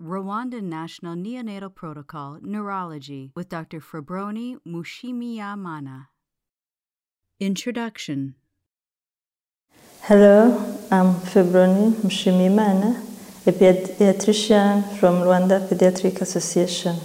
Rwanda National Neonatal Protocol Neurology with Dr. Febroni Mushimiyamana. Introduction Hello, I'm Febroni Mushimimana, a pediatrician from Rwanda Pediatric Association,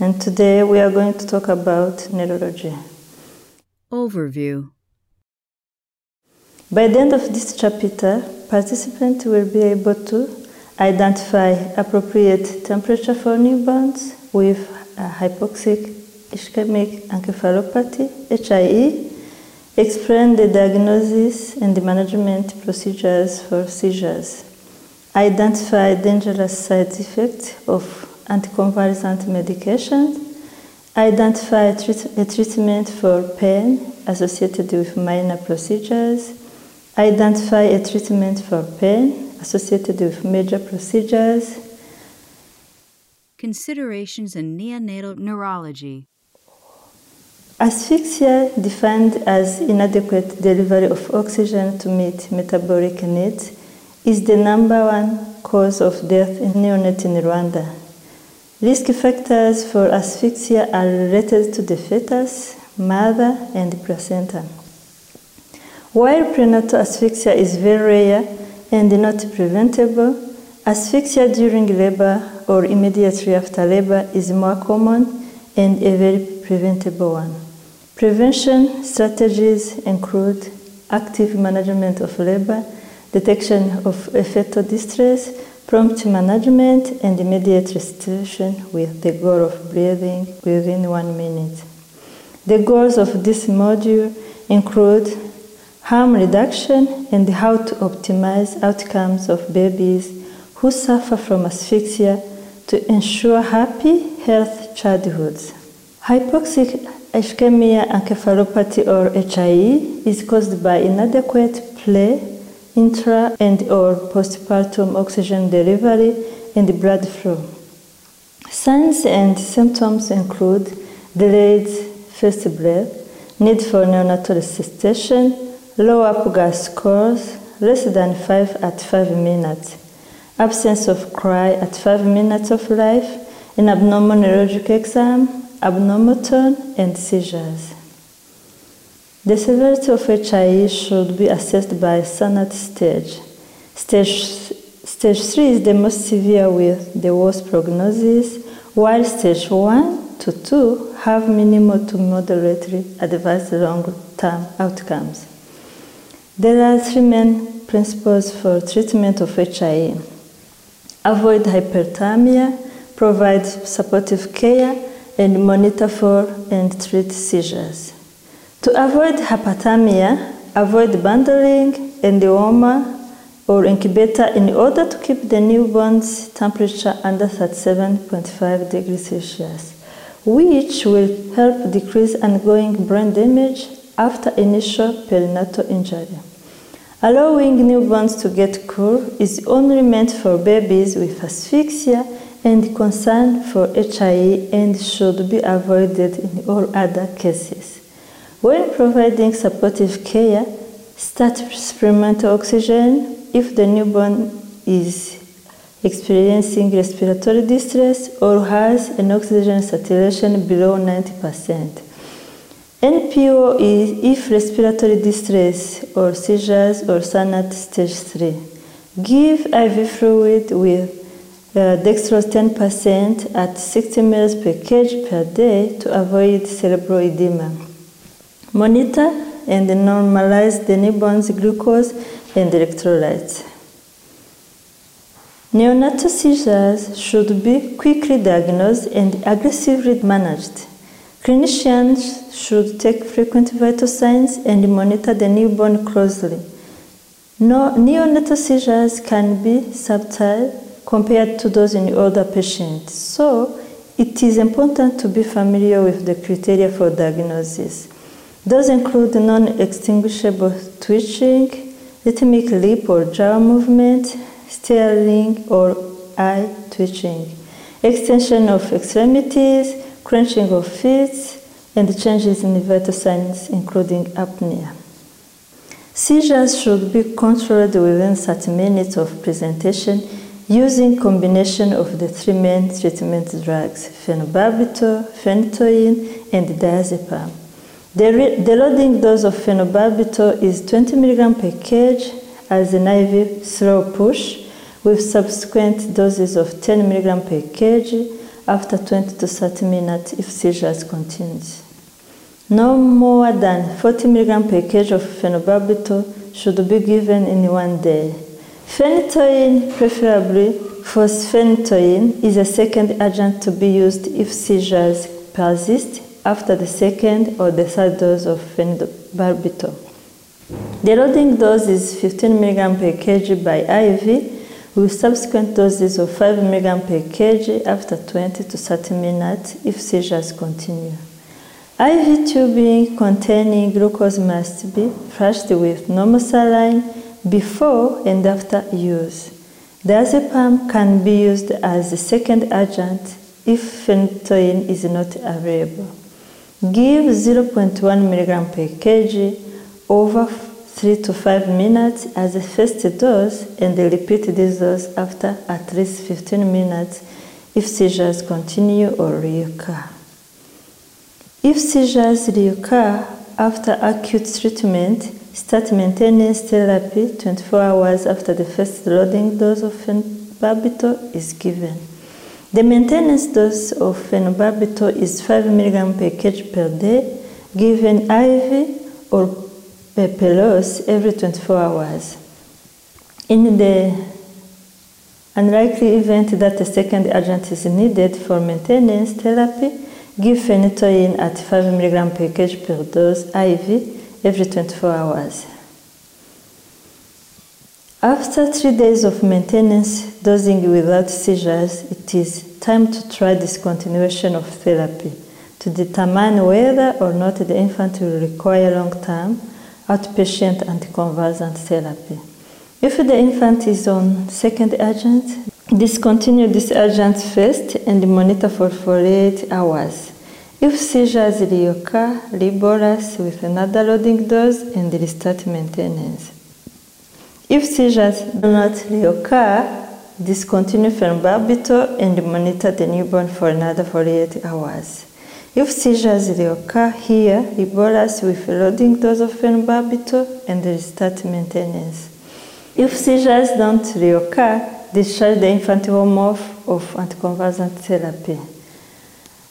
and today we are going to talk about neurology. Overview By the end of this chapter, participants will be able to identify appropriate temperature for newborns with uh, hypoxic ischemic encephalopathy, HIE, explain the diagnosis and the management procedures for seizures, identify dangerous side effects of anticonvulsant medications, identify a treatment for pain associated with minor procedures, identify a treatment for pain associated with major procedures. Considerations in neonatal neurology. Asphyxia, defined as inadequate delivery of oxygen to meet metabolic needs, is the number one cause of death in neonates in Rwanda. Risk factors for asphyxia are related to the fetus, mother, and placenta. While prenatal asphyxia is very rare, and not preventable, asphyxia during labor or immediately after labor is more common and a very preventable one. Prevention strategies include active management of labor, detection of fetal distress, prompt management, and immediate restitution with the goal of breathing within one minute. The goals of this module include harm reduction, and how to optimize outcomes of babies who suffer from asphyxia to ensure happy, healthy childhoods. Hypoxic ischemia encephalopathy or HIE is caused by inadequate pre, intra, and or postpartum oxygen delivery and blood flow. Signs and symptoms include delayed first breath, need for neonatal resuscitation, low APGAR scores less than 5 at 5 minutes, absence of cry at 5 minutes of life, an abnormal neurologic exam, abnormal tone, and seizures. The severity of HIE should be assessed by Sarnat stage. Stage, stage 3 is the most severe with the worst prognosis, while stage 1 to 2 have minimal to moderately advanced long-term outcomes. There are three main principles for treatment of HIE. Avoid hyperthermia, provide supportive care, and monitor for and treat seizures. To avoid hyperthermia, avoid bundling and the warmer or incubator in order to keep the newborn's temperature under 37.5 degrees Celsius, which will help decrease ongoing brain damage after initial perinatal injury. Allowing newborns to get cool is only meant for babies with asphyxia and concern for HIE and should be avoided in all other cases. When providing supportive care, start experimental oxygen if the newborn is experiencing respiratory distress or has an oxygen saturation below 90%. NPO is if respiratory distress or seizures or Sarnat stage 3. Give IV fluid with uh, dextrose 10% at 60 ml per kg per day to avoid cerebral edema. Monitor and normalize the newborn's glucose and electrolytes. Neonatal seizures should be quickly diagnosed and aggressively managed. Clinicians should take frequent vital signs and monitor the newborn closely. No, neonatal seizures can be subtle compared to those in older patients, so it is important to be familiar with the criteria for diagnosis. Those include non-extinguishable twitching, rhythmic lip or jaw movement, staring or eye twitching, extension of extremities, crunching of feet, and changes in the vital signs including apnea. Seizures should be controlled within 30 minutes of presentation using combination of the three main treatment drugs, phenobarbital, phenytoin, and diazepam. The, the loading dose of phenobarbital is 20 mg per kg as an IV slow push with subsequent doses of 10 mg per kg after 20 to 30 minutes if seizures continue. No more than 40 mg per kg of phenobarbital should be given in one day. Phenytoin, preferably fosphenytoin, is a second agent to be used if seizures persist after the second or the third dose of phenobarbital. The loading dose is 15 mg per kg by IV with subsequent doses of 5 mg per kg after 20 to 30 minutes if seizures continue. IV tubing containing glucose must be flushed with normal saline before and after use. Diazepam can be used as a second agent if phenytoin is not available. Give 0.1 mg per kg over 3 to 5 minutes as a first dose and repeat this dose after at least 15 minutes if seizures continue or reoccur. If seizures reoccur after acute treatment, start maintenance therapy 24 hours after the first loading dose of phenobarbital is given. The maintenance dose of phenobarbital is 5 mg per kg per day, given IV or pills every 24 hours. In the unlikely event that a second agent is needed for maintenance therapy, give phenytoin at 5 mg per kg per dose IV every 24 hours. After three days of maintenance dosing without seizures, it is time to try discontinuation of therapy to determine whether or not the infant will require long-term outpatient anticonvulsant therapy. If the infant is on second agent, discontinue this agent first and monitor for 48 hours. If seizures reoccur, rebolus with another loading dose and restart maintenance. If seizures do not reoccur, discontinue from phenobarbital and monitor the newborn for another 48 hours. If seizures reoccur here, rebolus with a loading dose of phenobarbital and restart maintenance. If seizures don't reoccur, discharge the infant home off of anticonvulsant therapy.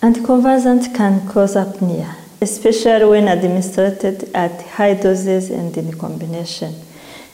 Anticonvulsant can cause apnea, especially when administered at high doses and in combination.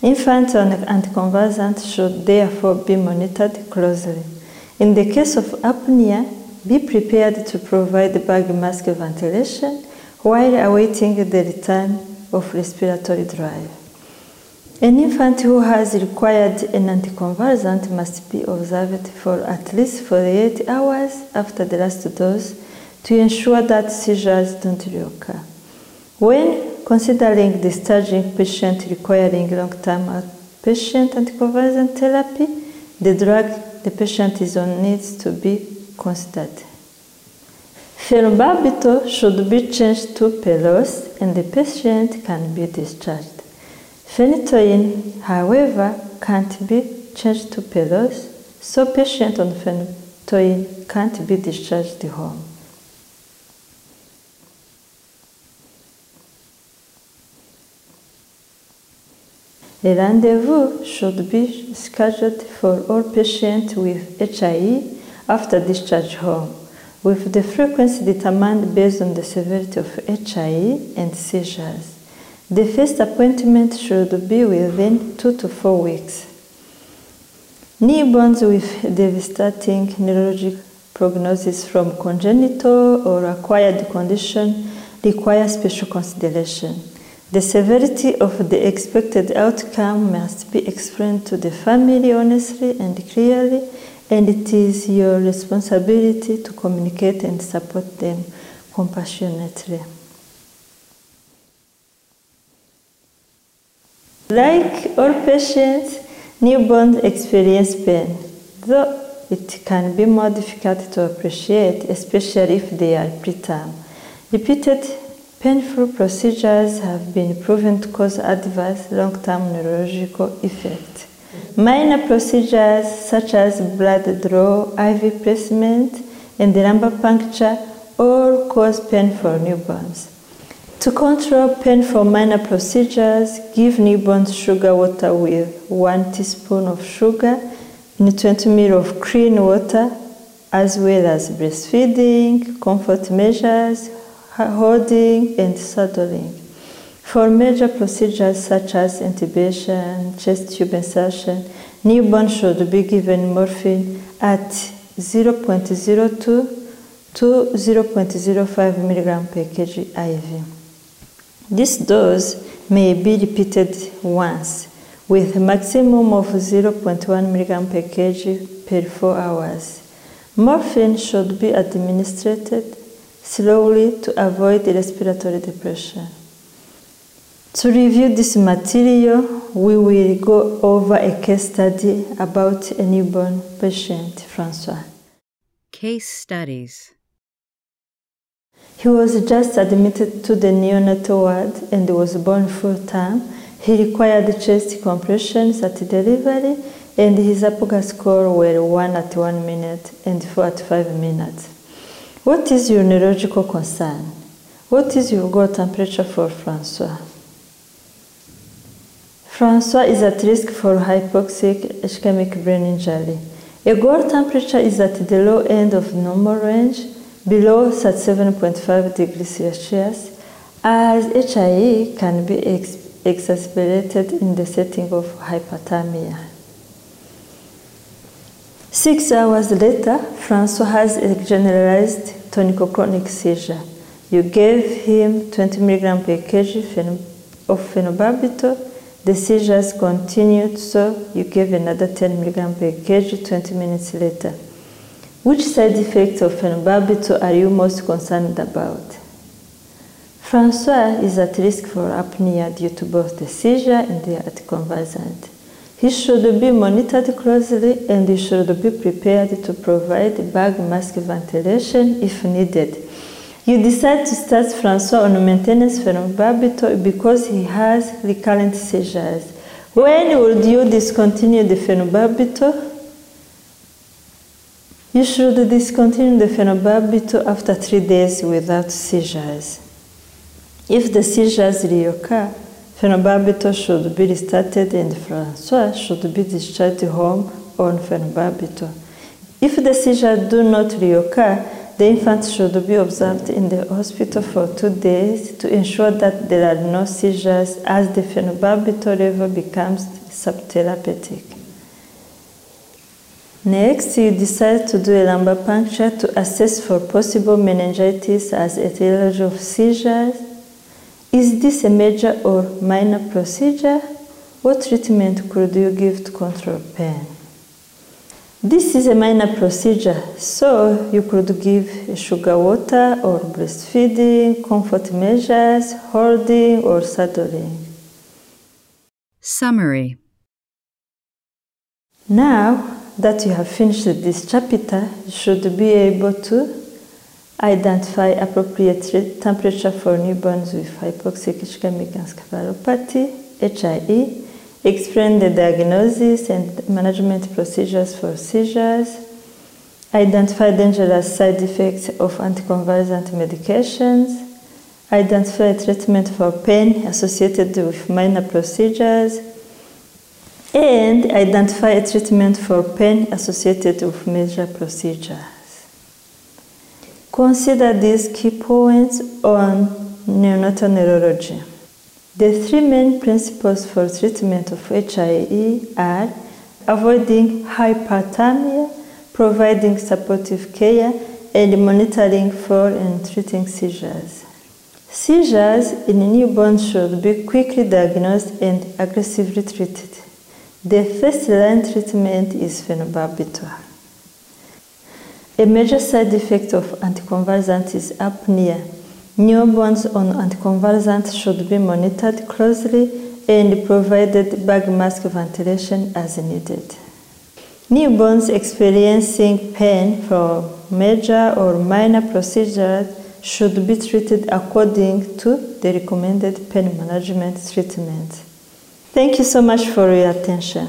Infants on anticonvulsant should therefore be monitored closely. In the case of apnea, be prepared to provide bag mask ventilation while awaiting the return of respiratory drive. An infant who has required an anticonvulsant must be observed for at least 48 hours after the last dose to ensure that seizures don't reoccur. When considering discharging patient requiring long-term outpatient anticonvulsant therapy, the drug the patient is on needs to be considered. Phenobarbital should be changed to per os and the patient can be discharged. Phenytoin, however, can't be changed to per os, so patient on phenytoin can't be discharged home. A rendezvous should be scheduled for all patients with HIE after discharge home, with the frequency determined based on the severity of HIE and seizures. The first appointment should be within two to four weeks. Newborns with devastating neurologic prognosis from congenital or acquired condition require special consideration. The severity of the expected outcome must be explained to the family honestly and clearly and it is your responsibility to communicate and support them compassionately. Like all patients, newborns experience pain, though it can be more difficult to appreciate, especially if they are preterm. Repeated painful procedures have been proven to cause adverse long-term neurological effects. Minor procedures such as blood draw, IV placement, and the lumbar puncture all cause pain for newborns. To control pain for minor procedures, give newborns sugar water with 1 teaspoon of sugar in 20 ml of clean water, as well as breastfeeding, comfort measures, holding, and saddling. For major procedures such as intubation, chest tube insertion, newborn should be given morphine at 0.02 to 0.05 mg per kg IV. This dose may be repeated once with a maximum of 0.1 mg per kg per 4 hours. Morphine should be administered slowly to avoid respiratory depression. To review this material, we will go over a case study about a newborn patient, Francois. Case Studies He was just admitted to the neonatal ward and was born full term. He required chest compressions at delivery, and his APGAR score were 1 at 1 minute and 4 at 5 minutes. What is your neurological concern? What is your goal temperature for Francois? Francois is at risk for hypoxic ischemic brain injury. A temperature is at the low end of normal range, below 37.5 degrees Celsius, as HIE can be ex exacerbated in the setting of hypothermia. Six hours later, Francois has a generalized tonic-clonic seizure. You gave him 20 mg per kg of phenobarbital. The seizures continued, so you gave another 10 mg per kg 20 minutes later. Which side effects of phenobarbital are you most concerned about? Francois is at risk for apnea due to both the seizure and the anticonvulsant. He should be monitored closely and he should be prepared to provide bag mask ventilation if needed. You decide to start Francois on maintenance phenobarbital because he has recurrent seizures. When would you discontinue the phenobarbital? You should discontinue the phenobarbital after three days without seizures. If the seizures reoccur, phenobarbital should be restarted and Francois should be discharged home on phenobarbital. If the seizures do not reoccur, the infant should be observed in the hospital for two days to ensure that there are no seizures as the phenobarbital level becomes subtherapeutic. Next, you decide to do a lumbar puncture to assess for possible meningitis as a etiology of seizures. Is this a major or minor procedure? What treatment could you give to control pain? This is a minor procedure, so you could give sugar water or breastfeeding, comfort measures, holding, or saddling. Summary Now that you have finished this chapter, you should be able to identify appropriate temperature for newborns with hypoxic ischemic encephalopathy, HIE, explain the diagnosis and management procedures for seizures, identify dangerous side effects of anticonvulsant medications, identify treatment for pain associated with minor procedures, and identify a treatment for pain associated with major procedures. Consider these key points on neonatal neurology. The three main principles for treatment of HIE are avoiding hyperthermia, providing supportive care, and monitoring for and treating seizures. Seizures in newborns should be quickly diagnosed and aggressively treated. The first line treatment is phenobarbital. A major side effect of anticonvulsants is apnea. Newborns on anticonvulsants should be monitored closely and provided bag mask ventilation as needed. Newborns experiencing pain from major or minor procedures should be treated according to the recommended pain management treatment. Thank you so much for your attention.